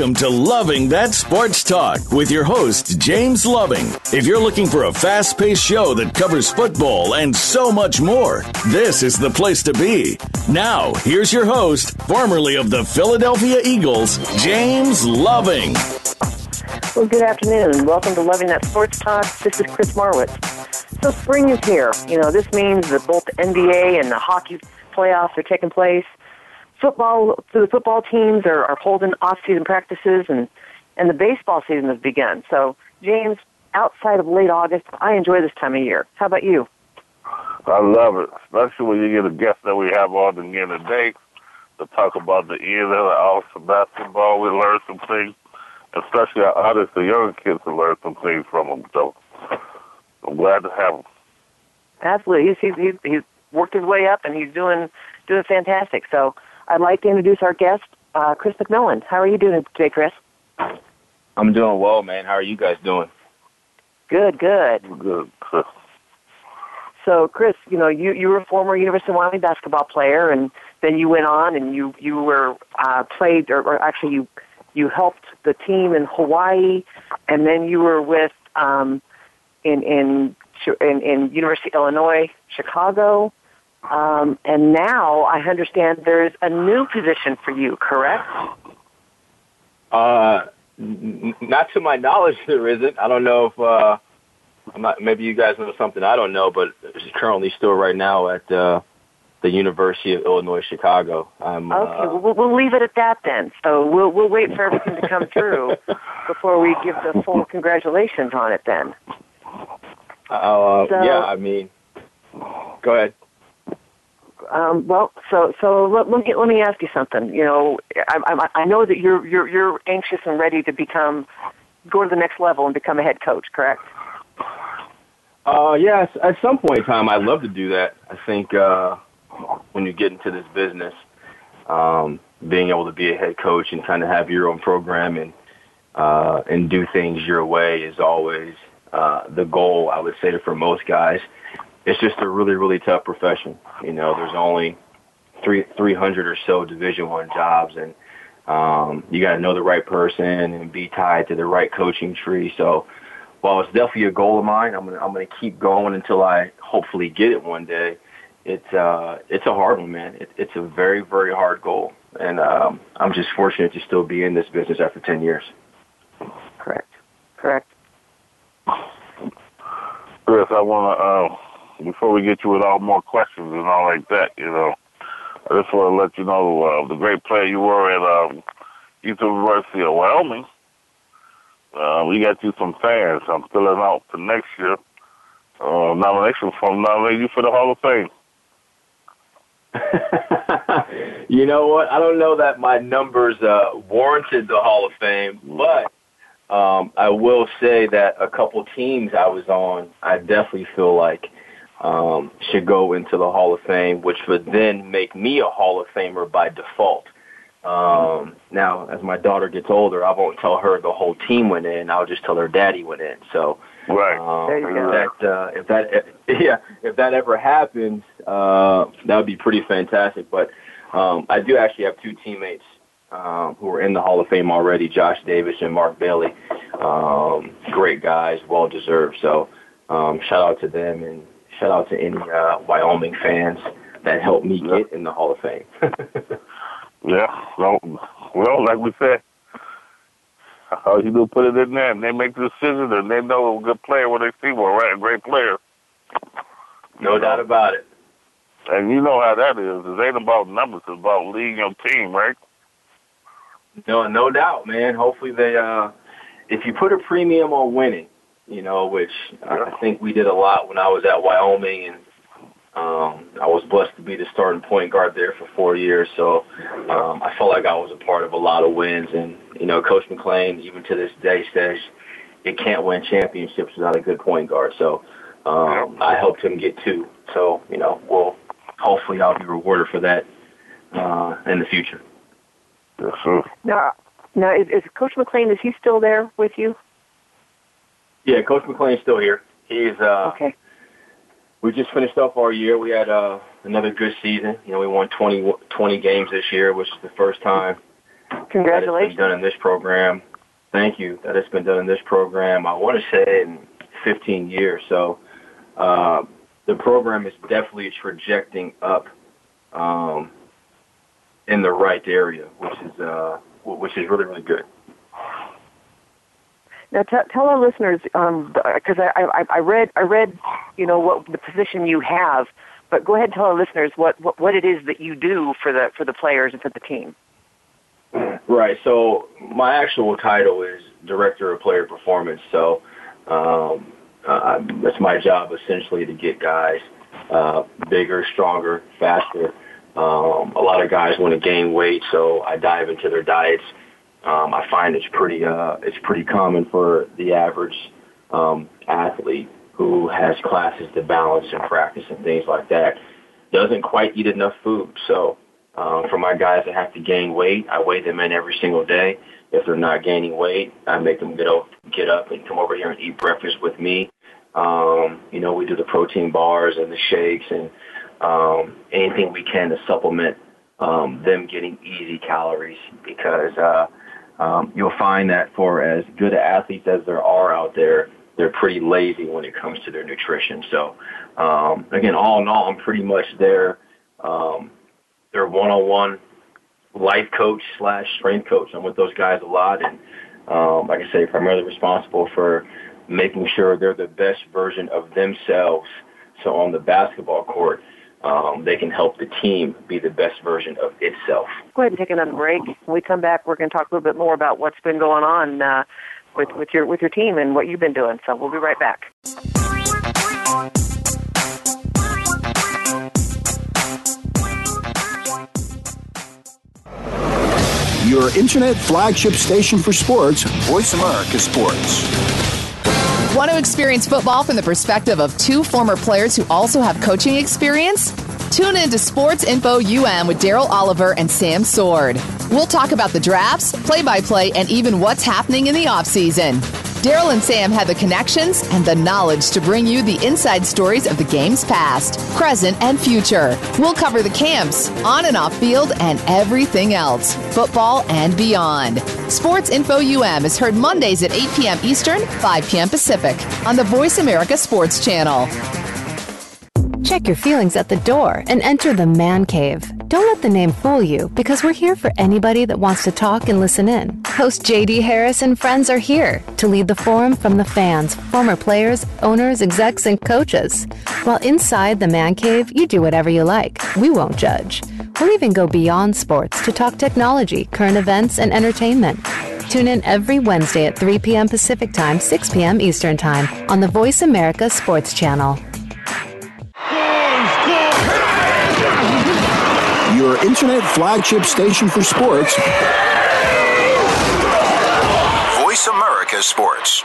Welcome to Loving That Sports Talk with your host, James Loving. If you're looking for a fast paced show that covers football and so much more, this is the place to be. Now, here's your host, formerly of the Philadelphia Eagles, James Loving. Well, good afternoon. Welcome to Loving That Sports Talk. This is Chris Marwitz. So, spring is here. You know, this means that both the NBA and the hockey playoffs are taking place football the football teams are, are holding off season practices and and the baseball season has begun. So James, outside of late August, I enjoy this time of year. How about you? I love it, especially when you get a guest that we have on again today to talk about the end of the basketball. We learn some things, especially our artists, the young kids, to learn some things from them. So I'm glad to have him. Absolutely, he's he's he's worked his way up and he's doing doing fantastic. So I'd like to introduce our guest, uh, Chris McMillan. How are you doing today, Chris? I'm doing well, man. How are you guys doing? Good, good. Good. So, Chris, you know, you you were a former University of Wyoming basketball player, and then you went on and you you were uh, played, or, or actually you you helped the team in Hawaii, and then you were with um, in in in, in University of Illinois, Chicago, um, and now I understand there's a new position for you, correct? Uh, n- not to my knowledge, there isn't. I don't know if uh, I'm not. Maybe you guys know something I don't know, but it's currently still right now at uh, the University of Illinois Chicago. I'm, okay, uh, well, we'll leave it at that then. So we'll we'll wait for everything to come through before we give the full congratulations on it. Then. Uh, So- yeah, I mean, go ahead. Um, well, so so let, let me let me ask you something. You know, I, I I know that you're you're you're anxious and ready to become go to the next level and become a head coach, correct? Uh, yes, at some point in time, I'd love to do that. I think uh, when you get into this business, um, being able to be a head coach and kind of have your own program and uh, and do things your way is always uh, the goal. I would say for most guys, it's just a really really tough profession. You know, there's only three three hundred or so Division One jobs, and um, you got to know the right person and be tied to the right coaching tree. So while it's definitely a goal of mine, I'm gonna I'm gonna keep going until I hopefully get it one day. It's uh it's a hard one, man. It, it's a very very hard goal, and um, I'm just fortunate to still be in this business after ten years. Correct. Correct. Chris, I want to, uh, before we get you with all more questions and all like that, you know, I just want to let you know uh, the great player you were at um, University of Wyoming. Uh, we got you some fans. I'm filling out for next year. Uh, nomination from nominate you for the Hall of Fame. you know what? I don't know that my numbers uh, warranted the Hall of Fame, but um, I will say that a couple teams I was on, I definitely feel like um, should go into the Hall of Fame, which would then make me a Hall of Famer by default. Um, now, as my daughter gets older, I won't tell her the whole team went in. I'll just tell her daddy went in. So, Right. um, if that uh, if that if, yeah if that ever happens, uh, that would be pretty fantastic. But um, I do actually have two teammates um, who are in the Hall of Fame already: Josh Davis and Mark Bailey. Um, great guys, well deserved. So um, shout out to them and shout out to any uh, Wyoming fans that helped me Yeah. get in the Hall of Fame. Yeah. Well, well, like we said, all you do put it in there, and they make the decision, and they know a good player when they see one, right? A great player. no doubt about it. And you know how that is. It ain't about numbers. It's about leading your team, right? No, no doubt, man. Hopefully they, uh, if you put a premium on winning, you know, which I think we did a lot when I was at Wyoming, and um, I was blessed to be the starting point guard there for four years. So um, I felt like I was a part of a lot of wins, and you know, Coach McClain, even to this day, says it can't win championships without a good point guard. So um, I helped him get two. So you know, well, hopefully I'll be rewarded for that uh, in the future. Yes, sir. Now, now is, is Coach McClain? Is he still there with you? Yeah, Coach McClain's still here. He's uh Okay. we just finished up our year. We had uh another good season. You know, we won 20, 20 games this year, which is the first time Congratulations. done in this program. Thank you. That has been done in this program. I want to say in 15 years. So uh, the program is definitely trajecting up um, in the right area, which is uh, which is really really good. Now, t- tell our listeners, because um, I, I, I read, I read, you know, what the position you have. But go ahead and tell our listeners what, what, what it is that you do for the for the players and for the team. Right. So my actual title is director of player performance. So um, uh, that's my job essentially to get guys uh, bigger, stronger, faster. Um, a lot of guys want to gain weight, so I dive into their diets um, I find it's pretty uh, it's pretty common for the average um, athlete who has classes to balance and practice and things like that doesn't quite eat enough food. So um, for my guys that have to gain weight, I weigh them in every single day. If they're not gaining weight, I make them get up, get up and come over here and eat breakfast with me. Um, you know, we do the protein bars and the shakes and um, anything we can to supplement um, them getting easy calories because uh, um, you'll find that for as good athletes as there are out there, they're pretty lazy when it comes to their nutrition. So, um, again, all in all, I'm pretty much their um, their one-on-one life coach slash strength coach. I'm with those guys a lot, and um, like I say, primarily responsible for making sure they're the best version of themselves. So on the basketball court, um, they can help the team be the best version of itself. Go ahead and take another break. When we come back, we're going to talk a little bit more about what's been going on uh, with with your with your team and what you've been doing. So we'll be right back. Your internet flagship station for sports, Voice America Sports. Want to experience football from the perspective of two former players who also have coaching experience? Tune in to Sports Info UM with Daryl Oliver and Sam Sword. We'll talk about the drafts, play by play, and even what's happening in the offseason. Daryl and Sam have the connections and the knowledge to bring you the inside stories of the game's past, present, and future. We'll cover the camps, on and off field, and everything else, football and beyond. Sports Info UM is heard Mondays at 8 p.m. Eastern, 5 p.m. Pacific on the Voice America Sports Channel. Check your feelings at the door and enter the man cave. Don't let the name fool you because we're here for anybody that wants to talk and listen in. Host JD Harris and friends are here to lead the forum from the fans, former players, owners, execs, and coaches. While inside the man cave, you do whatever you like. We won't judge. We'll even go beyond sports to talk technology, current events, and entertainment. Tune in every Wednesday at 3 p.m. Pacific Time, 6 p.m. Eastern Time on the Voice America Sports Channel. your internet flagship station for sports. Voice America Sports.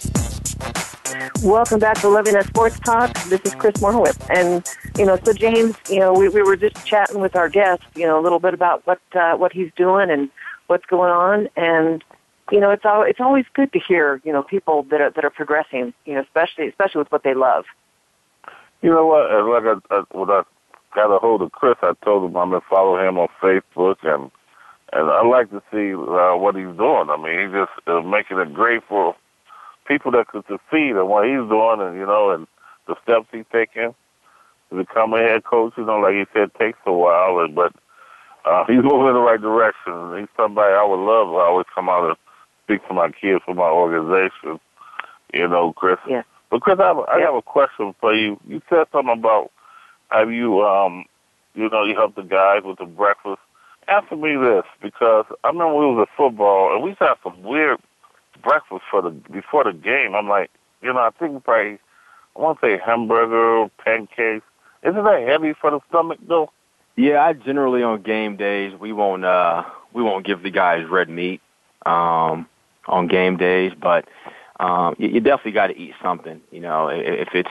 Welcome back to Loving That Sports Talk. This is Chris Morowitz. And, you know, so James, you know, we, we were just chatting with our guest, you know, a little bit about what, uh, what he's doing and what's going on. And, you know, it's, all, it's always good to hear, you know, people that are, that are progressing, you know, especially, especially with what they love. You know what? Like I, I, when I got a hold of Chris, I told him I'm going to follow him on Facebook and, and I like to see uh, what he's doing. I mean, he's just uh, making it great for people that could succeed and what he's doing and, you know, and the steps he's taking to become a head coach, you know, like he said, takes a while, and, but uh, he's moving in the right direction. He's somebody I would love to always come out and speak to my kids for my organization, you know, Chris. Yeah. But Chris, I have, I have a question for you. You said something about have you, um, you know, you help the guys with the breakfast. Answer me this, because I remember we was at football and we used to have some weird breakfast for the before the game. I'm like, you know, I think probably I want to say hamburger, pancakes. Isn't that heavy for the stomach though? Yeah, I generally on game days we won't uh we won't give the guys red meat um on game days, but um you, you definitely got to eat something. You know, if it's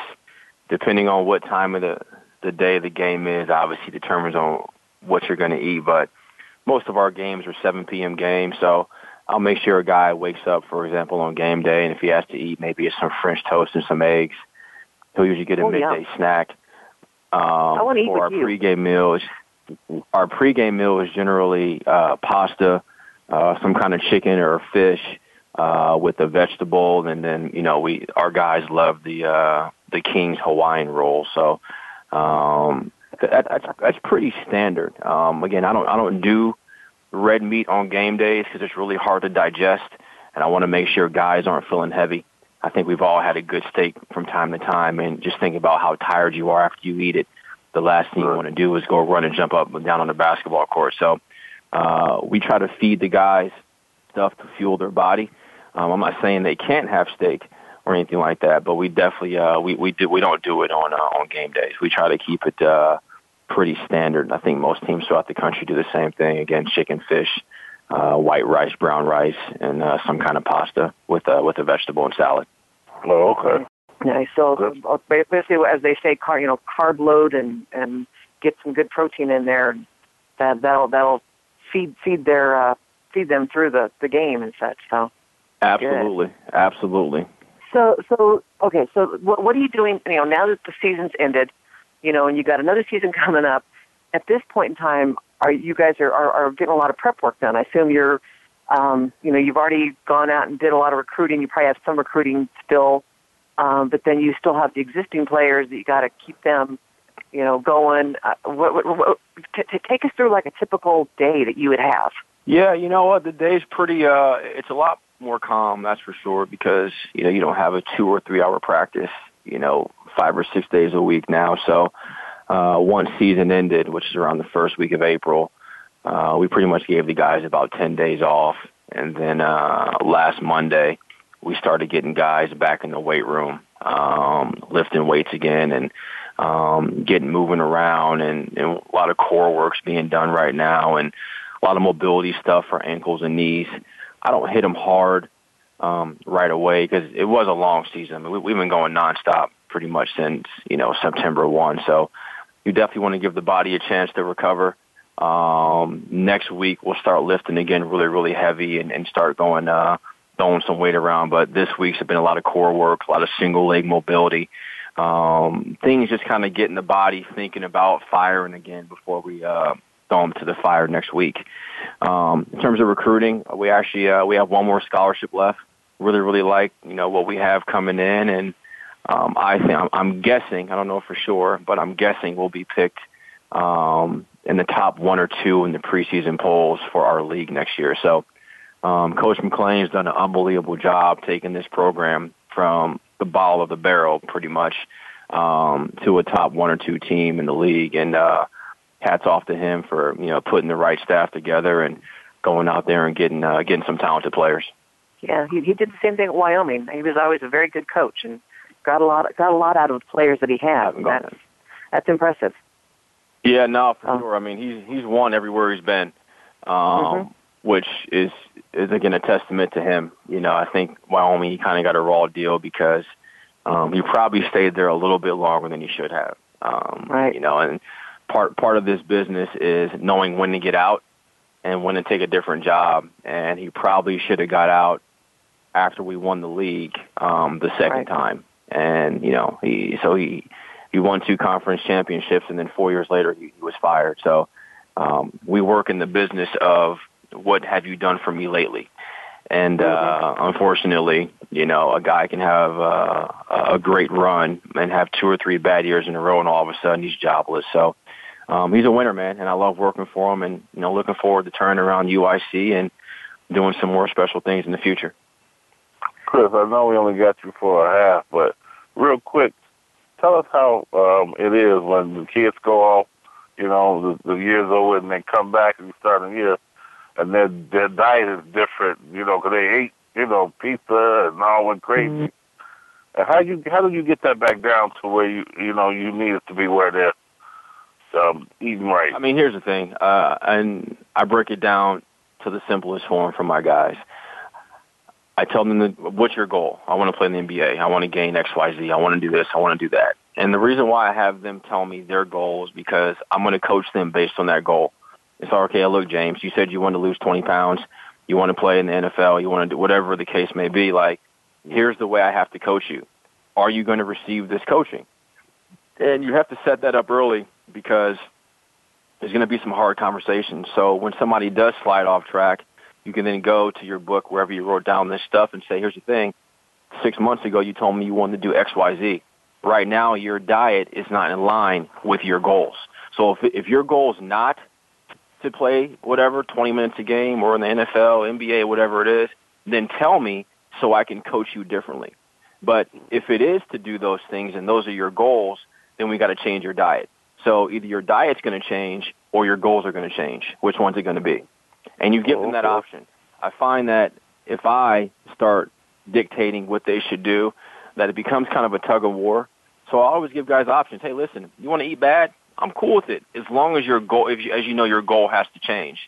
depending on what time of the the day the game is, obviously determines on what you're going to eat. But most of our games are 7 p.m. games, so I'll make sure a guy wakes up, for example, on game day, and if he has to eat, maybe it's some French toast and some eggs. He'll usually get a oh, midday yeah. snack. Um, I want to eat for our with you. pregame meals, our pregame meal is generally uh, pasta, uh, some kind of chicken or fish uh, with a vegetable, and then you know we our guys love the uh, the King's Hawaiian roll. So um, that, that's that's pretty standard. Um, again, I don't I don't do red meat on game days because it's really hard to digest, and I want to make sure guys aren't feeling heavy. I think we've all had a good steak from time to time, and just think about how tired you are after you eat it. The last thing you want to do is go run and jump up and down on the basketball court. So uh, we try to feed the guys stuff to fuel their body. Um, I'm not saying they can't have steak or anything like that, but we definitely uh, we we do we don't do it on uh, on game days. We try to keep it uh, pretty standard. I think most teams throughout the country do the same thing. Again, chicken, fish, uh, white rice, brown rice, and uh, some kind of pasta with uh, with a vegetable and salad. Oh, okay. Nice. So uh, basically, as they say, car, you know, carb load and and get some good protein in there. That that'll that'll feed feed their uh, feed them through the the game and such. So Absolutely, absolutely. so so okay. So what what are you doing? You know, now that the season's ended, you know, and you got another season coming up. At this point in time, are you guys are are, are getting a lot of prep work done? I assume you're, um, you know, you've already gone out and did a lot of recruiting. You probably have some recruiting still, um, but then you still have the existing players that you got to keep them, you know, going. Uh, what, what, what, take us through like a typical day that you would have. Yeah, you know what? The day's pretty. uh It's a lot more calm, that's for sure, because you know you don't have a two or three hour practice. You know, five or six days a week now. So uh once season ended, which is around the first week of April, uh we pretty much gave the guys about ten days off, and then uh last Monday we started getting guys back in the weight room, um, lifting weights again, and um, getting moving around, and, and a lot of core work's being done right now, and a lot of mobility stuff for ankles and knees. I don't hit them hard um, right away because it was a long season. I mean, we, we've been going nonstop pretty much since you know September one. So you definitely want to give the body a chance to recover. Um, next week we'll start lifting again, really, really heavy, and, and start going uh, throwing some weight around. But this week's have been a lot of core work, a lot of single leg mobility. Um, things just kind of getting the body thinking about firing again before we uh, throw them to the fire next week. Um, in terms of recruiting, we actually uh, we have one more scholarship left. Really, really like you know what we have coming in, and um, I think I'm, I'm guessing I don't know for sure, but I'm guessing we'll be picked um, in the top one or two in the preseason polls for our league next year. So, um, Coach McClain has done an unbelievable job taking this program from the bottom of the barrel, pretty much, um, to a top one or two team in the league, and uh, hats off to him for you know putting the right staff together and going out there and getting uh, getting some talented players. Yeah, he, he did the same thing at Wyoming. He was always a very good coach and got a lot got a lot out of the players that he had. That's that's impressive. Yeah, no, for Oh. sure. I mean, he's he's won everywhere he's been, um, Mhm. which is is again a testament to him. You know, I think Wyoming he kind of got a raw deal because um, he probably stayed there a little bit longer than he should have. Um, Right. You know, and part part of this business is knowing when to get out and when to take a different job. And he probably should have got out after we won the league um, the second Right. time. And you know, he so he he won two conference championships, and then four years later he, he was fired. So um, we work in the business of what have you done for me lately. And uh, unfortunately, you know, a guy can have uh, a great run and have two or three bad years in a row, and all of a sudden he's jobless. So um, he's a winner, man, and I love working for him, and you know, looking forward to turning around UIC and doing some more special things in the future. Chris, I know we only got you for a half, but real quick, tell us how um, it is when the kids go off, you know, the, the year's over and they come back and start a year, and their their diet is different, you know, 'cause they ate, you know, pizza and all went crazy. And how you how do you get that back down to where you you know you need it to be where they're um, eating right? I mean, here's the thing, uh, and I break it down to the simplest form for my guys. I tell them, what's your goal? I want to play in the NBA. I want to gain X, Y, Z. I want to do this. I want to do that. And the reason why I have them tell me their goal is because I'm going to coach them based on that goal. It's okay. Look, James, you said you want to lose 20 pounds. You want to play in the NFL. You want to do whatever the case may be. Like, here's the way I have to coach you. Are you going to receive this coaching? And you have to set that up early because there's going to be some hard conversations. So when somebody does slide off track, you can then go to your book wherever you wrote down this stuff and say, here's the thing. Six months ago, you told me you wanted to do X, Y, Z. Right now, your diet is not in line with your goals. So if, if your goal is not to play whatever, 20 minutes a game or in the NFL, NBA, whatever it is, then tell me so I can coach you differently. But if it is to do those things and those are your goals, then we got to change your diet. So either your diet's going to change or your goals are going to change. Which one's it going to be? And you give them that option. I find that if I start dictating what they should do, that it becomes kind of a tug of war. So I always give guys options. Hey, listen, you want to eat bad? I'm cool with it as long as your goal, if you, as you know, your goal has to change.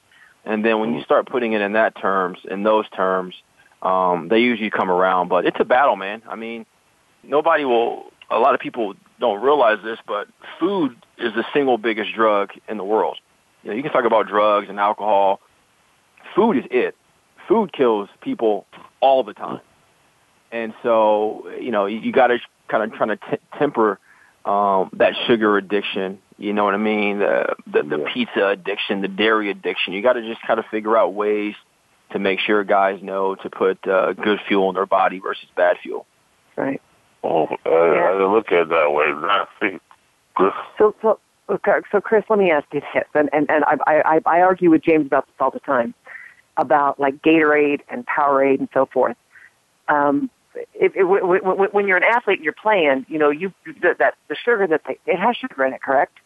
And then when you start putting it in that terms, in those terms, um, they usually come around. But it's a battle, man. I mean, nobody will. A lot of people don't realize this, but food is the single biggest drug in the world. You know, you can talk about drugs and alcohol. Food is it. Food kills people all the time. And so, you know, you, you got to kind of trying to t- temper um, that sugar addiction. You know what I mean? The the, the yeah. pizza addiction, the dairy addiction. You got to just kind of figure out ways to make sure guys know to put uh, good fuel in their body versus bad fuel. Right. Oh, I, yeah. I look at it that way. Not see. So, so, okay, so, Chris, let me ask you this, and and and I, I I argue with James about this all the time, about like Gatorade and Powerade and so forth. Um, when you're an athlete and you're playing, you know, you that, that the sugar that they, it has sugar in it, correct?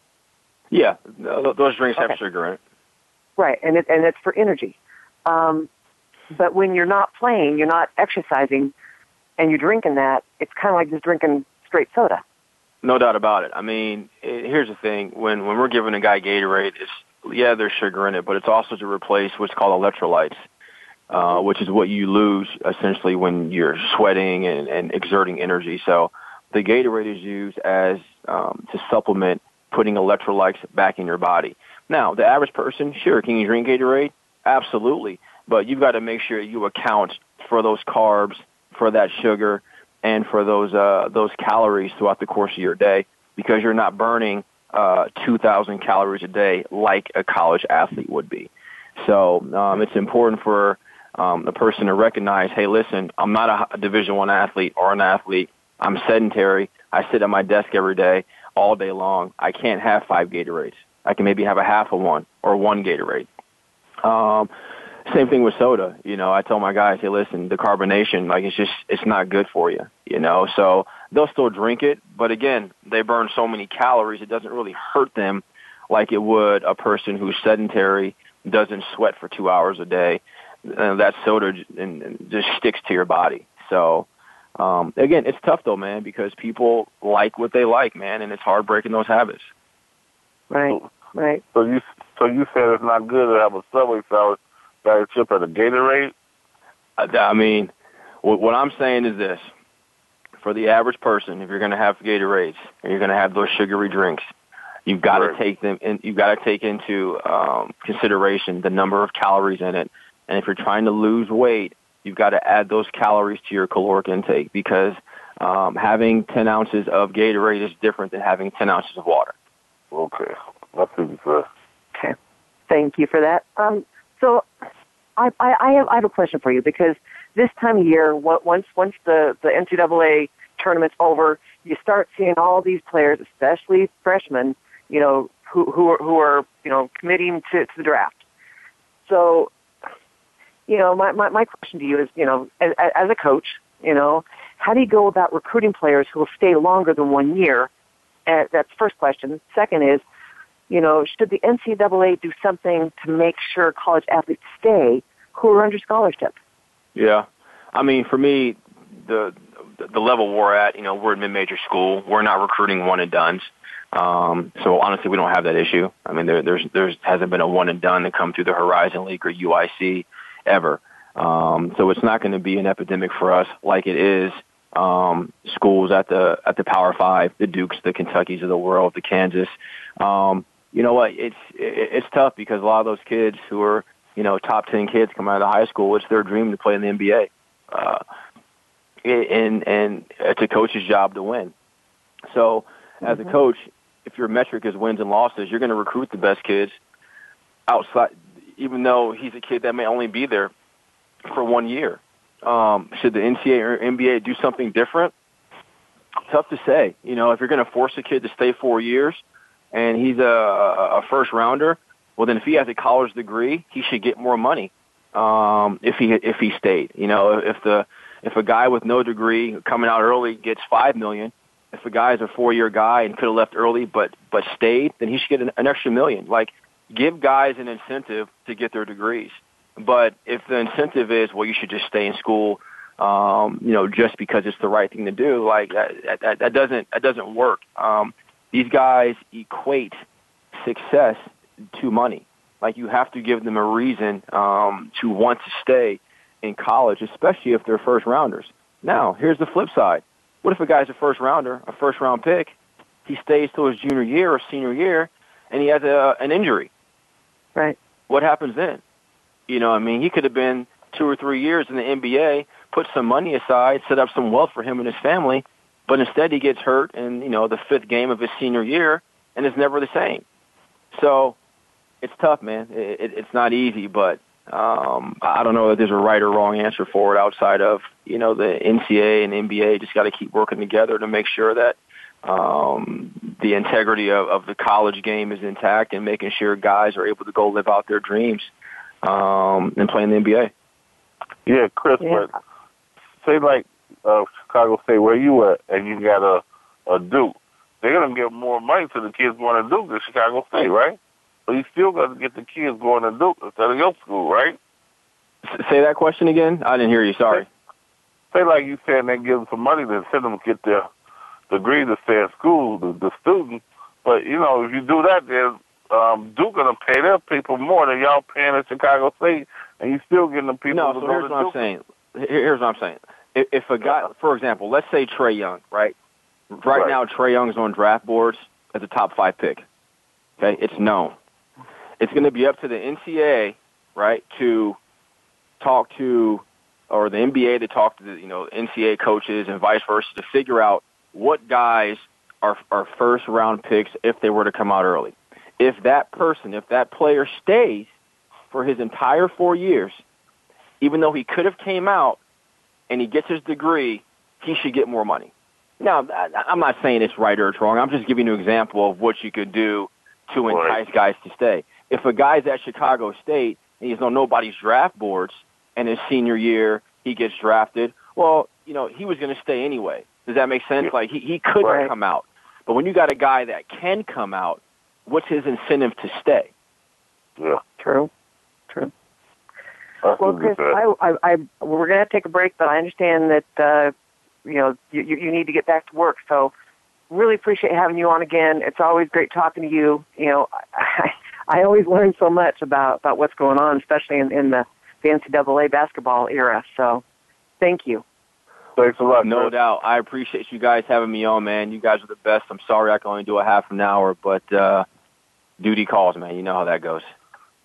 Yeah, those drinks okay. have sugar in it. Right, and it, and it's for energy. Um, but when you're not playing, you're not exercising, and you're drinking that, it's kind of like just drinking straight soda. No doubt about it. I mean, it, here's the thing: when when we're giving a guy Gatorade, it's yeah, there's sugar in it, but it's also to replace what's called electrolytes, uh, which is what you lose essentially when you're sweating and, and exerting energy. So the Gatorade is used as um, to supplement putting electrolytes back in your body. Now, the average person, sure, can you drink Gatorade? Absolutely, but you've got to make sure you account for those carbs, for that sugar, and for those uh, those calories throughout the course of your day because you're not burning uh, 2,000 calories a day like a college athlete would be. So um, it's important for um, the person to recognize, hey, listen, I'm not a Division One athlete or an athlete. I'm sedentary. I sit at my desk every day, all day long. I can't have five Gatorades. I can maybe have a half of one or one Gatorade. Um, same thing with soda. You know, I tell my guys, hey, listen, the carbonation, like it's just, it's not good for you. You know, so they'll still drink it, but again, they burn so many calories, it doesn't really hurt them like it would a person who's sedentary, doesn't sweat for two hours a day. And that soda just sticks to your body. So, um, again, it's tough though, man, because people like what they like, man, and it's hard breaking those habits. Right, right. So you, so you said it's not good to have a Subway salad bag chip at a Gatorade? I, I mean, what, what I'm saying is this: for the average person, if you're going to have Gatorades and you're going to have those sugary drinks, you've got right. to take them in, you've got to take into um, consideration the number of calories in it. And if you're trying to lose weight, you've got to add those calories to your caloric intake because um, having 10 ounces of Gatorade is different than having 10 ounces of water. Okay. That's good. Okay. Thank you for that. Um, so I, I, I, have, I have a question for you because this time of year, once once the the NCAA tournament's over, you start seeing all these players, especially freshmen, you know, who who are, who are you know committing to, to the draft. So, you know, my, my my question to you is, you know, as, as a coach, you know, how do you go about recruiting players who will stay longer than one year? And that's first question. Second is, you know, should the NCAA do something to make sure college athletes stay who are under scholarship? Yeah, I mean, for me, the the level we're at, you know, we're a mid-major school. We're not recruiting one and done's. Um, so honestly, we don't have that issue. I mean, there, there's there's hasn't been a one and done to come through the Horizon League or UIC ever. Um, so it's not going to be an epidemic for us like it is um, schools at the at the Power Five, the Dukes, the Kentuckys of the world, the Kansas. Um, you know what? It's it's tough because a lot of those kids who are you know top ten kids coming out of high school, it's their dream to play in the NBA. Uh, and and it's a coach's job to win. So, as mm-hmm. a coach, if your metric is wins and losses, you're going to recruit the best kids outside, even though he's a kid that may only be there for one year. Um, should the NCAA or NBA do something different? Tough to say. You know, if you're going to force a kid to stay four years and he's a, a first rounder, well, then if he has a college degree, he should get more money um, if he if he stayed. You know, if the if a guy with no degree coming out early gets five million, if a guy is a four year guy and could have left early but but stayed, then he should get an, an extra million. Like give guys an incentive to get their degrees. But if the incentive is, well, you should just stay in school, um, you know, just because it's the right thing to do, like that, that, that doesn't that doesn't work. Um, these guys equate success to money. Like you have to give them a reason um, to want to stay in college, especially if they're first rounders. Now, here's the flip side. What if a guy's a first rounder, a first round pick, he stays till his junior year or senior year, and he has a, an injury? Right. What happens then? You know, I mean, he could have been two or three years in the NBA, put some money aside, set up some wealth for him and his family, but instead he gets hurt in, you know, the fifth game of his senior year and it's never the same. So it's tough, man. It, it, it's not easy, but um, I don't know if there's a right or wrong answer for it outside of, you know, the NCAA and NBA just got to keep working together to make sure that um, the integrity of, of the college game is intact and making sure guys are able to go live out their dreams um, and play in the NBA. Yeah, Chris, yeah. but say like uh, Chicago State, where you at, and you got a a Duke, they're gonna give more money to the kids going to Duke than Chicago State, right? So you still got to get the kids going to Duke instead of your school, right? Say that question again. I didn't hear you. Sorry. Say, say like you said, they give them some money to send them to get their degree to stay in school, the, the students. But you know, if you do that, then um, Duke gonna pay their people more than y'all paying at Chicago State, and you still getting the people. No, to so go here's to what Duke. I'm saying. Here's what I'm saying. If, if a guy, for example, let's say Trae Young, right? Right, Right. now, Trae Young's on draft boards as a top five pick. Okay, it's known. It's going to be up to the NCAA, right, to talk to, or the NBA to talk to the you know NCAA coaches and vice versa to figure out what guys are are first round picks if they were to come out early. If that person, if that player stays for his entire four years, even though he could have came out and he gets his degree, he should get more money. Now, I'm not saying it's right or it's wrong. I'm just giving you an example of what you could do to Right. entice guys to stay. If a guy's at Chicago State and he's on nobody's draft boards, and his senior year he gets drafted, well, you know, he was going to stay anyway. Does that make sense? Like he he couldn't Right. come out, but when you got a guy that can come out, what's his incentive to stay? Yeah, True. True. that's Well, what Chris. I, I, I, we're going to take a break, but I understand that uh, you know you, you you need to get back to work. So, really appreciate having you on again. It's always great talking to you. You know, I, I always learn so much about about what's going on, especially in, in the, the NCAA basketball era. So, thank you. Thanks a lot. No Chris. doubt. I appreciate you guys having me on, man. You guys are the best. I'm sorry I can only do a half an hour, but uh duty calls, man. You know how that goes.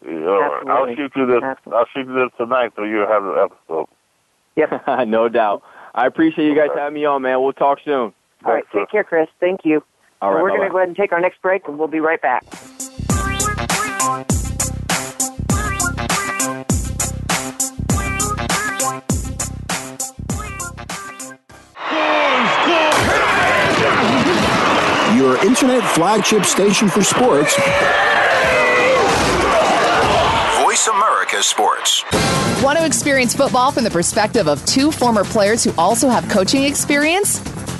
Yeah, all right. I'll shoot you this. Absolutely. I'll shoot you this tonight, so you'll have the episode. Yep. no doubt. I appreciate you guys Okay. having me on, man. We'll talk soon. All right. Thanks, Take care, Chris. Thank you. All right. we're going to go ahead and take our next break, and we'll be right back. Your internet flagship station for sports. Voice America Sports. Want to experience football from the perspective of two former players who also have coaching experience?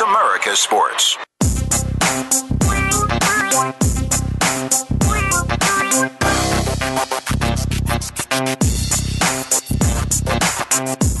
America Sports.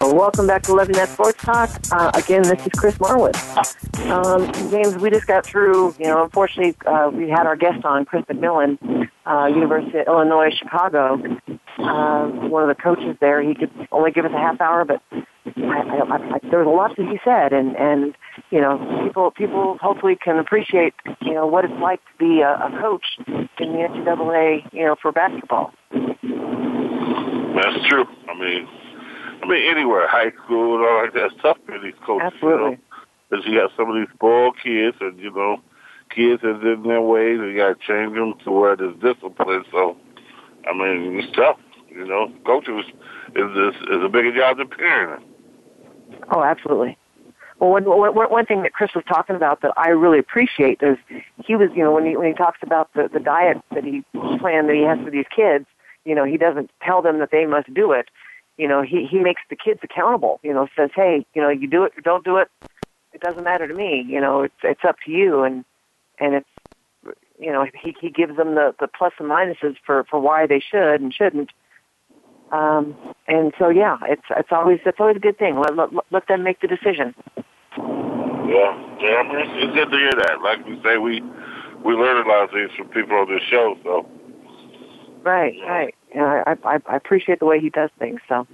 Well, welcome back to Loving That Sports Talk. Uh, again, this is Chris Marwood. Um, James, we just got through, you know, unfortunately, uh, we had our guest on, Chris McMillan, uh, University of Illinois, Chicago. Uh, one of the coaches there, he could only give us a half hour, but I, I, I, there was a lot that he said, and, and, you know, people, people hopefully can appreciate, you know, what it's like to be a, a coach in the NCAA, you know, for basketball. That's true. I mean, I mean, anywhere, high school and all like that, it's tough for these coaches. Absolutely. You know? Because you got some of these spoiled kids, and you know, kids that's in their ways, and you got to change them to where there's discipline. So, I mean, it's tough. You know, coaching is is, is a bigger job than parenting. Oh, absolutely. Well, one, one, one thing that Chris was talking about that I really appreciate is he was, you know, when he when he talks about the the diet that he plan that he has for these kids, you know, he doesn't tell them that they must do it. You know, he he makes the kids accountable. You know, says, hey, you know, you do it or don't do it. It doesn't matter to me. You know, it's it's up to you, and and it's you know he he gives them the the plus and minuses for for why they should and shouldn't. Um, and so yeah, it's it's always it's always a good thing. Let let, let them make the decision. Yeah, yeah. I mean, it's, it's good to hear that. Like we say, we we learn a lot of things from people on this show. So Right, right. Yeah, I, I, I appreciate the way he does things. So,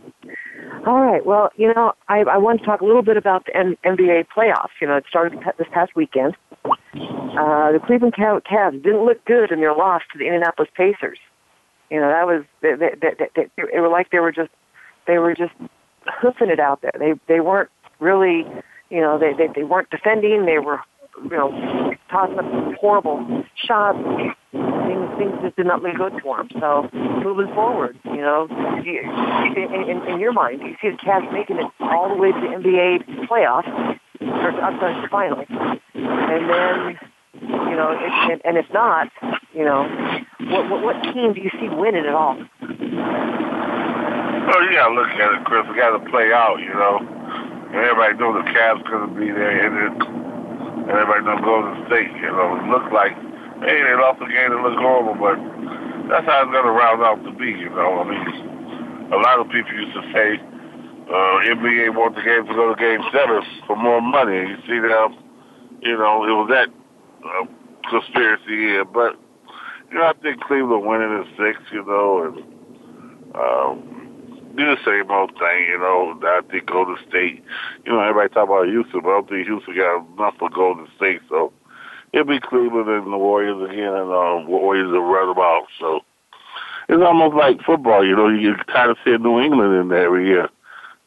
all right. Well, you know, I, I want to talk a little bit about the N- NBA playoffs. You know, it started this past weekend. Uh, the Cleveland Cav- Cavs didn't look good in their loss to the Indianapolis Pacers. You know, that was they, they, they, they, they were like they were just they were just hoofing it out there. They they weren't really, you know, they they, they weren't defending. They were, you know, tossing up horrible shots things just did not look good for him. So moving forward, you know, in, in, in your mind, you see the Cavs making it all the way to the NBA playoffs, or I'm sorry, finally, and then you know, it, and, and if not, you know, what, what what team do you see winning it all? Oh, you gotta look at it, Chris. We gotta play out, you know. Everybody knows the Cavs gonna be there, and, it, and everybody knows Golden State. You know, it looks like hey, they lost the game. It looks horrible, but that's how it's gonna round out to be. You know, I mean, a lot of people used to say uh, NBA want the game to go to Game Seven for more money. You see now, you know, it was that uh, conspiracy here, but you know, I think Cleveland winning in six. You know, and. Um, do the same old thing, you know. I think Golden State, you know, everybody talk about Houston, but I don't think Houston got enough for Golden State, so it'll be Cleveland and the Warriors again, and um, Warriors will run them out. So it's almost like football, you know. You get tired of seeing New England in there every year.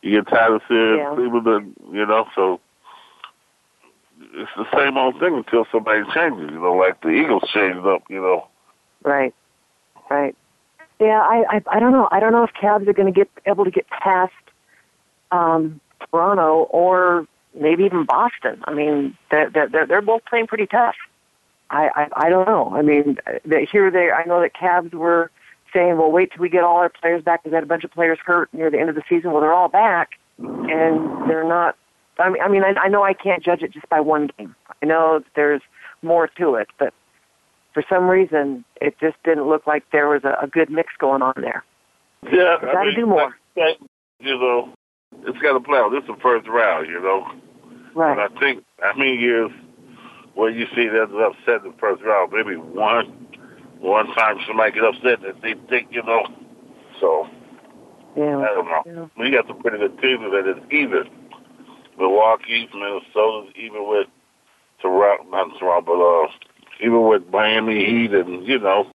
You get tired of seeing Yeah. Cleveland, you know. So it's the same old thing until somebody changes. You know, like the Eagles changed up. You know. Right. Right. Yeah, I, I I don't know. I don't know if Cavs are going to get able to get past um, Toronto or maybe even Boston. I mean, they're they're they're both playing pretty tough. I I, I don't know. I mean, here they I know that Cavs were saying, "Well, wait till we get all our players back." Because had a bunch of players hurt near the end of the season. Well, they're all back, and they're not. I mean, I mean, I, I know I can't judge it just by one game. I know there's more to it, but for some reason, it just didn't look like there was a, a good mix going on there. Yeah, got to do more. Like, you know, it's got to play out. This is the first round, you know. Right. And I think how many years where you see that upset in the first round? Maybe one, one time somebody get upset that they think, you know. So yeah, I don't know. Yeah. We got some pretty good teams that is even. Milwaukee, Minnesota, even with Toronto, not Toronto, but uh, even with Miami Heat, and you know,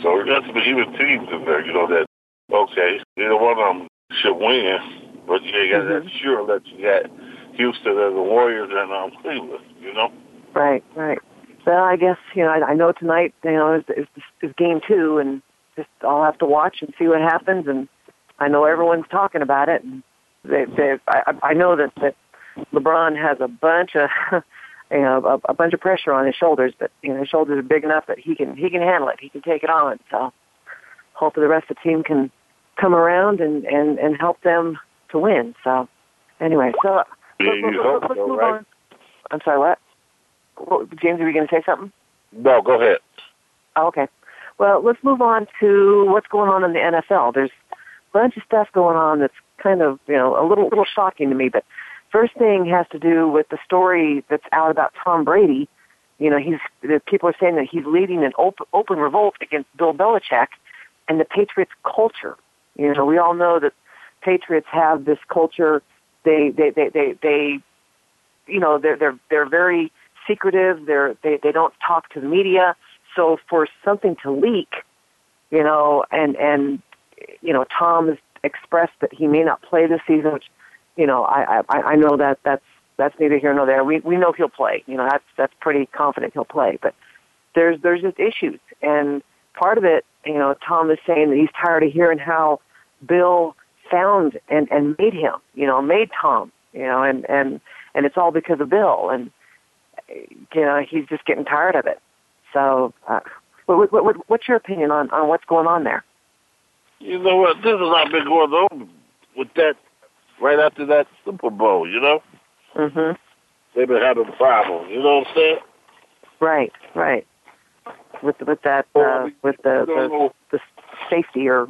so we got some even teams in there. You know that okay, either one of them should win, but you ain't got mm-hmm. that sure that you got Houston and the Warriors and um, Cleveland. You know. Right, right. Well, I guess you know. I, I know tonight, you know, is, is, is game two, and just I'll have to watch and see what happens. And I know everyone's talking about it, and they, they, I, I know that that LeBron has a bunch of, you know, a, a bunch of pressure on his shoulders, but you know, his shoulders are big enough that he can he can handle it. He can take it on. So, hopefully, the rest of the team can come around and and and help them to win. So, anyway, so let's, you let's, hope so, move right? on. I'm sorry, what? what? James, are you going to say something? No, go ahead. Oh, okay. Well, let's move on to what's going on in the NFL. There's a bunch of stuff going on that's kind of, you know, a little little shocking to me. But first thing has to do with the story that's out about Tom Brady. You know, he's the people are saying that he's leading an open, open revolt against Bill Belichick and the Patriots culture. You know, we all know that Patriots have this culture. They they they they, they you know they're they're they're very secretive. They're they they don't talk to the media. So for something to leak, you know, and and you know, Tom has expressed that he may not play this season, which you know I I, I know that that's that's neither here nor there. We we know he'll play. You know, that's that's pretty confident he'll play. But there's there's just issues, and part of it, you know, Tom is saying that he's tired of hearing how Bill found and and made him, you know, made Tom, you know, and and and it's all because of Bill, and you know, he's just getting tired of it. So, uh, what, what, what, what's your opinion on on what's going on there? You know what? This has not been going on with that right after that Super Bowl. You know, hmm they've been having problems. You know what I'm saying? Right, right. With with that uh, with the, the the safety or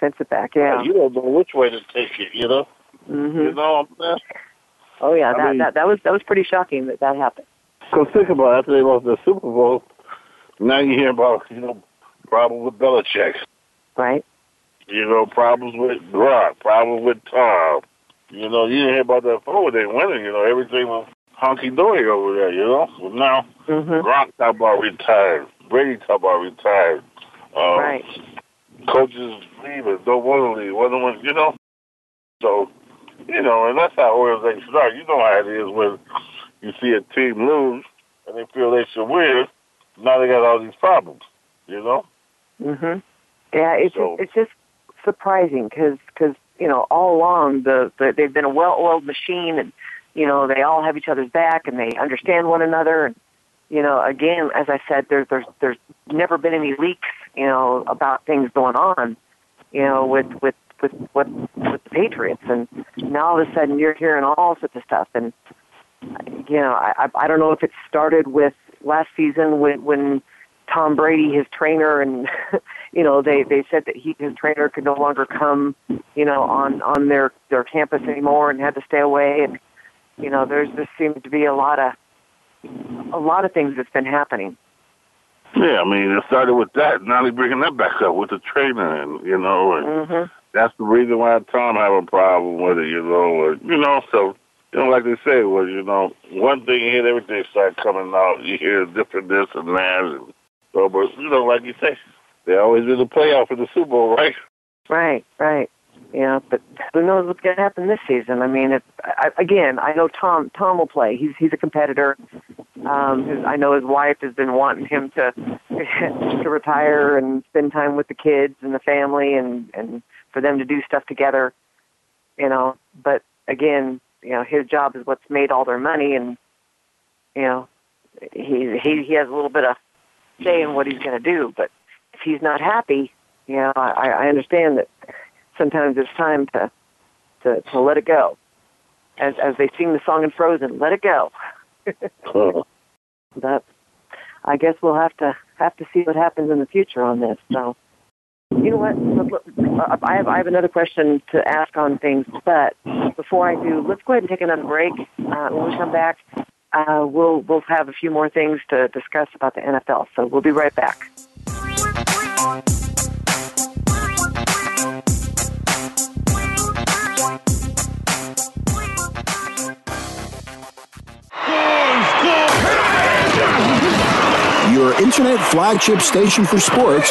defensive back, yeah. You don't know which way to take it. You know. hmm You know I'm? Oh yeah, I that mean- that that was that was pretty shocking that that happened. So think about it. After they lost the Super Bowl, now you hear about you know problems with Belichick. Right. You know problems with Gronk, problems with Tom. You know you didn't hear about that before they winning. You know everything was honky dory over there. You know, but now hmm Gronk talk about retired, Brady talk about retired. Um, Right. Coaches leaving, don't want to leave. What want you know? So, you know, and that's how organizations are. You know how it is when you see a team lose and they feel they should win. Now they got all these problems. You know? hmm Yeah, it's So- just, it's just surprising because cause, you know all along the, the they've been a well-oiled machine and you know they all have each other's back and they understand one another and you know again as I said there's there's there's never been any leaks you know about things going on you know with with with what with the Patriots and now all of a sudden you're hearing all sorts of stuff and you know I I don't know if it started with last season when when Tom Brady, his trainer, and you know they they said that he his trainer could no longer come, you know, on on their their campus anymore and had to stay away. And you know, there's there seems to be a lot of a lot of things that's been happening. Yeah, I mean, it started with that. Now they're bringing that back up with the trainer, and you know, and hmm that's the reason why Tom have a problem with it. You know, or, you know, so you know, like they say, well, you know, one thing hit, everything start coming out. You hear different this and that, and so, but you know, like you say, they always do the playoff in the Super Bowl, right? Right, right. You know, but who knows what's going to happen this season? I mean, if, I, again, I know Tom. Tom will play. He's he's a competitor. Um, his, I know his wife has been wanting him to to retire and spend time with the kids and the family, and and for them to do stuff together. You know, but again, you know, his job is what's made all their money, and you know, he he he has a little bit of say in what he's going to do. But if he's not happy, you know, I, I understand that sometimes it's time to to to let it go. As as they sing the song in Frozen, let it go. but I guess we'll have to have to see what happens in the future on this. So, you know what? Look, look, I have I have another question to ask on things, but before I do, let's go ahead and take another break. Uh, when we come back, uh, we'll we'll have a few more things to discuss about the NFL. So we'll be right back. Internet flagship station for sports.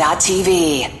TV.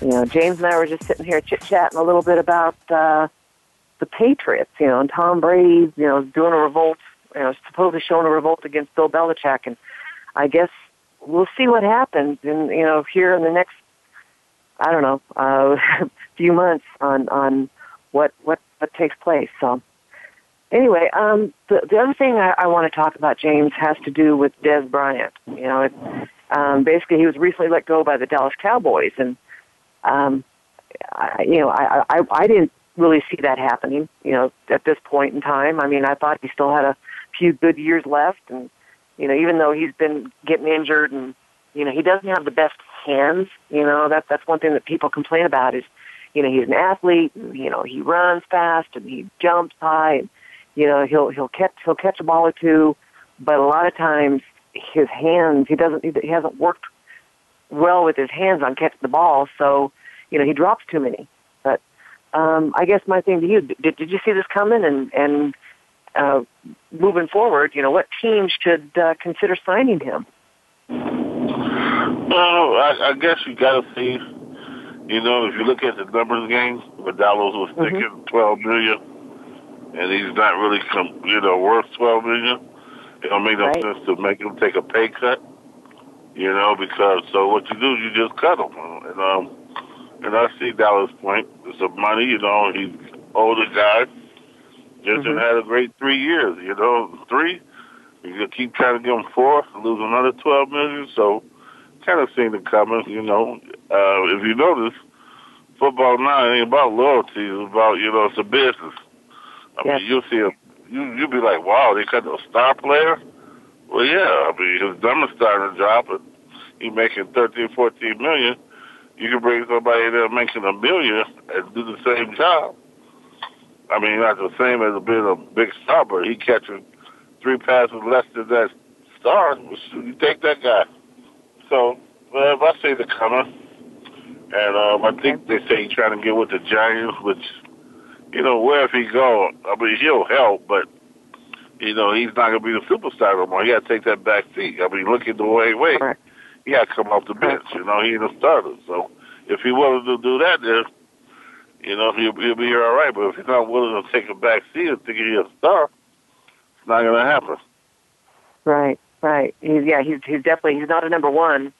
you know James and I were just sitting here chit chatting a little bit about uh, the Patriots. You know, and Tom Brady, you know, doing a revolt, you know, supposedly showing a revolt against Bill Belichick, and I guess we'll see what happens. And you know, here in the next, I don't know, uh, few months on on what what what takes place. So anyway, um, the, the other thing I, I want to talk about, James, has to do with Dez Bryant. You know, it, um, basically he was recently let go by the Dallas Cowboys, and um, I, you know, I, I I didn't really see that happening. You know, at this point in time, I mean, I thought he still had a few good years left, and you know, even though he's been getting injured, and you know, he doesn't have the best hands. You know, that that's one thing that people complain about is, you know, he's an athlete. And, you know, he runs fast and he jumps high. And, you know, he'll he'll catch he'll catch a ball or two, but a lot of times his hands he doesn't he hasn't worked well with his hands on catching the ball, so you know he drops too many. But um, I guess my thing to you did did you see this coming and and uh, moving forward, you know, what teams should uh, consider signing him? Well, I, I guess you got to see. You know, if you look at the numbers game, Dallas was Mm-hmm. thinking twelve million, and he's not really, com- you know, worth twelve million. It don't make no Right. sense to make him take a pay cut. You know, because so what you do, you just cut him. And um, and I see Dallas' point. It's some money. You know, he's older guy. Just Mhm. had a great three years. You know, three. You keep trying to give him four, lose another twelve million. So, kind of seen it coming. You know, uh, if you notice, football now ain't about loyalty. It's about you know, it's a business. I Yes. mean, you'll see a you you'll be like, wow, they cut a star player, Well, yeah. I mean, his numbers starting to drop, and he's making thirteen, fourteen million. You can bring somebody there making a million and do the same job. I mean, not the same as being a big star, but he catching three passes less than that star. You take that guy. So, well, if I see the coming, and um, I think they say he's trying to get with the Giants, which, you know, where if he go, I mean, he'll help, but you know, he's not going to be the superstar no more. He got to take that back seat. I mean, look at the way way he got to come off the bench. You know, he ain't a starter. So if he willing to do that, then you know he'll, he'll be here all right. But if he's not willing to take a back seat and think he's a star, it's not going to happen. Right, right. He's yeah, he's he's definitely he's not a number one.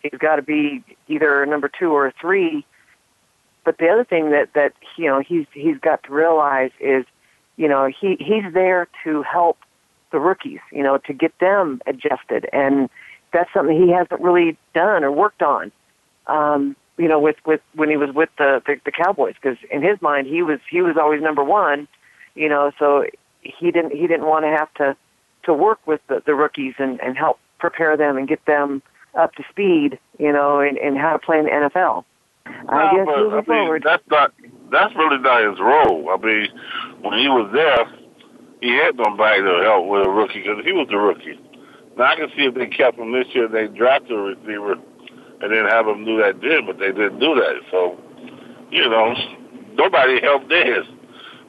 He's got to be either a number two or a three. But the other thing that that you know he's he's got to realize is you know, he he's there to help the rookies, you know, to get them adjusted, and that's something he hasn't really done or worked on. Um, you know, with with when he was with the the, the Cowboys, because in his mind he was he was always number one, you know, so he didn't he didn't want to have to to work with the, the rookies and and help prepare them and get them up to speed, you know, in, in how to play in the NFL. I guess but, moving I mean, forward, that's not that's really not his role. I mean, when he was there, he had nobody to help with a rookie because he was the rookie. Now I can see if they kept him this year, they drafted a receiver and then have him do that then, but they didn't do that. So, you know, nobody helped theirs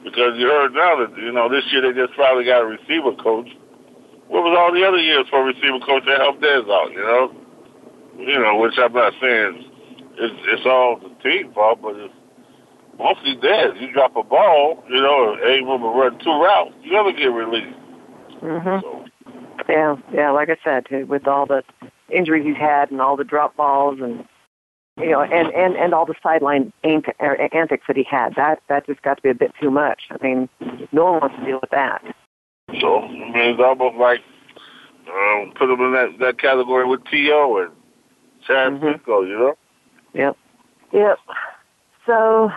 because you heard now that you know this year they just probably got a receiver coach. What was all the other years for a receiver coach that helped theirs out? You know, you know, which I'm not saying it's it's all the team fault, but it's mostly theirs. You drop a ball, you know, room to run two routes. You never get released. Mhm. Yeah, yeah. Like I said, with all the injuries he's had and all the drop balls and you know, and and and all the sideline er, antics that he had, that that just got to be a bit too much. I mean, no one wants to deal with that. So I mean, it's almost like um, put him in that that category with T.O. and Chad Mm-hmm. You know. Yep. Yep. So,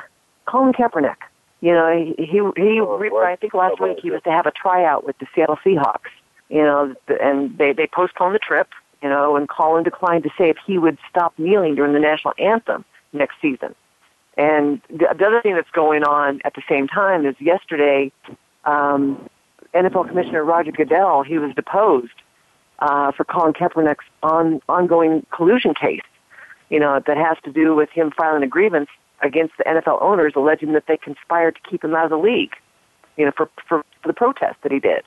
Colin Kaepernick. You know, he he, he re- I think last week he was to have a tryout with the Seattle Seahawks. You know, and they they postponed the trip. You know, and Colin declined to say if he would stop kneeling during the national anthem next season. And the, the other thing that's going on at the same time is yesterday, um, NFL Commissioner Roger Goodell he was deposed uh, for Colin Kaepernick's on ongoing collusion case you know, that has to do with him filing a grievance against the NFL owners alleging that they conspired to keep him out of the league, you know, for, for, for the protest that he did.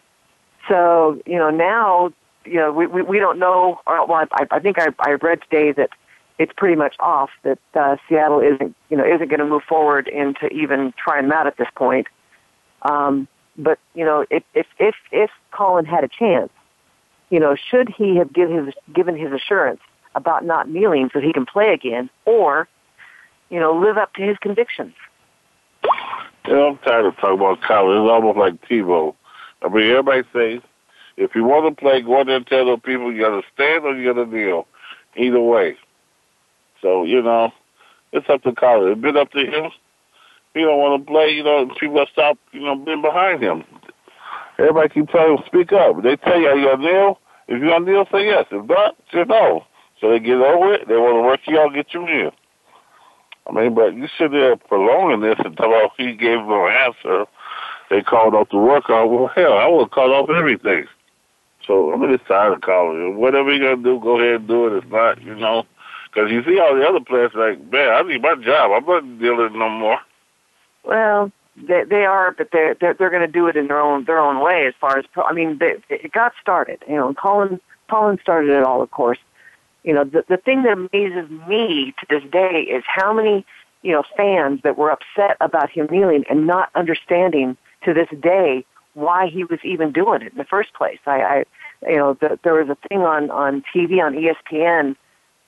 So, you know, now, you know, we, we, we don't know, or, well, I, I think I, I read today that it's pretty much off that uh, Seattle isn't, you know, isn't going to move forward into even trying out at this point. Um, but, you know, if, if, if, if Colin had a chance, you know, should he have given his, given his assurance about not kneeling so he can play again, or, you know, live up to his convictions. You know, I'm tired of talking about Colin. It's almost like Tebow. I mean, everybody says if you want to play, go out there and tell those people you got to stand or you got to kneel. Either way. So you know, it's up to Colin. It's been up to him. He don't want to play. You know, people have stopped. You know, being behind him. Everybody keep telling him speak up. They tell you you got to kneel. If you got to kneel, say yes. If not, say no. So they get over it. They want to work you out, get you in. I mean, but you sit there prolonging this until he gave them an answer. They called off the workout. Well, hell, I would have called off everything. So I'm just tired of. You. Whatever you're gonna do, go ahead and do it. If not, you know, because you see all the other players like, man, I need my job. I'm not dealing no more. Well, they they are, but they're they're, they're going to do it in their own their own way. As far as I mean, they, it got started. You know, Colin Colin started it all, of course. You know, the the thing that amazes me to this day is how many you know fans that were upset about him kneeling and not understanding to this day why he was even doing it in the first place. I, I you know, the, there was a thing on on TV on ESPN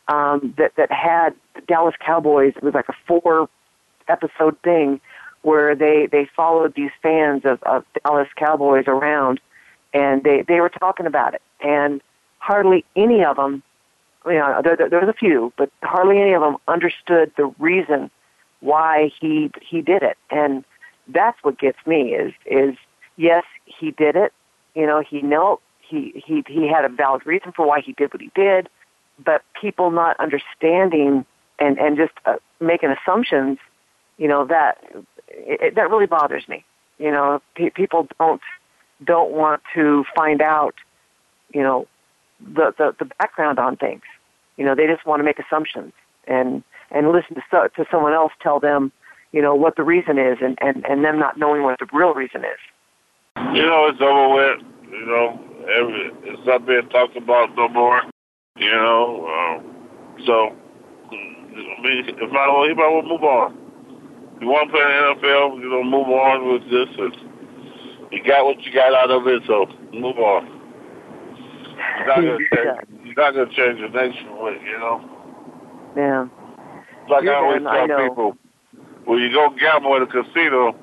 um, that that had the Dallas Cowboys. It was like a four episode thing where they they followed these fans of, of Dallas Cowboys around, and they they were talking about it, and hardly any of them, you know, there, there, there was a few, but hardly any of them understood the reason why he he did it, and that's what gets me is is yes he did it, you know he knelt he he he had a valid reason for why he did what he did, but people not understanding and and just uh, making assumptions, you know that it, that really bothers me. You know, pe- people don't don't want to find out, you know, the, the the background on things. You know, they just want to make assumptions and and listen to so, to someone else tell them, you know, what the reason is, and and and them not knowing what the real reason is. You know, it's over with. You know, every it's not being talked about no more. You know, um, so I mean, if I he might well move on. If you want to play in the NFL, you know, move on with this. And you got what you got out of it, so move on. You're not gonna change. You're not gonna change the nation with, you know. Yeah. Like You're I always done, tell know. people, when you go gamble at a casino,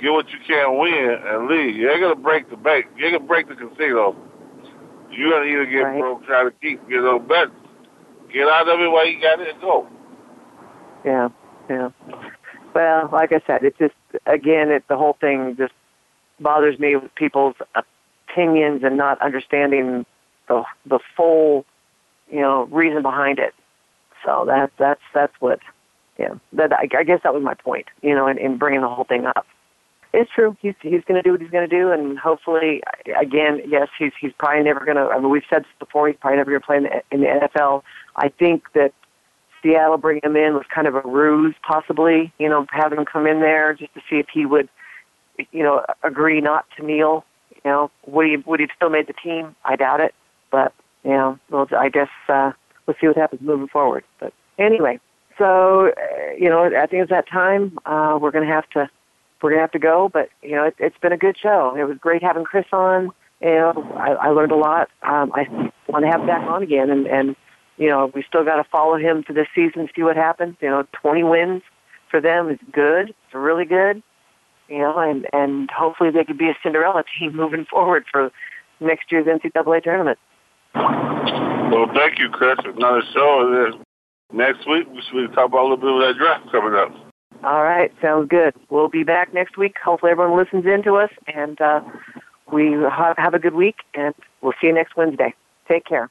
get what you can win and leave. You ain't gonna break the bank. You ain't gonna break the casino. You're gonna either get Right. broke trying to keep, you know, bet. Get out of it while you got it and go. Yeah, yeah. Well, like I said, it just again, it the whole thing just bothers me with people's opinions and not understanding the the full, you know, reason behind it. So that that's that's what, yeah. That I, I guess that was my point, you know, in, in bringing the whole thing up. It's true. He's he's going to do what he's going to do, and hopefully, again, yes, he's he's probably never going to. I mean, we've said this before. He's probably never going to play in the, in the NFL. I think that Seattle bringing him in was kind of a ruse, possibly. You know, having him come in there just to see if he would, you know, agree not to kneel. You know, would he would he still made the team? I doubt it. But you know, well, I guess uh, we'll see what happens moving forward. But anyway, so uh, you know, I think it's that time. Uh, we're going to have to we're going to have to go. But you know, it, it's been a good show. It was great having Chris on. You know, I, I learned a lot. Um, I want to have him back on again, and and you know, we still got to follow him for this season, see what happens. You know, 20 wins for them is good. It's really good. You know, and and hopefully they could be a Cinderella team moving forward for next year's NCAA tournament. Well, thank you, Chris. Another show. Next week, we should talk about a little bit of that draft coming up. All right, sounds good. We'll be back next week. Hopefully everyone listens in to us, and uh, we ha- have a good week, and we'll see you next Wednesday. Take care.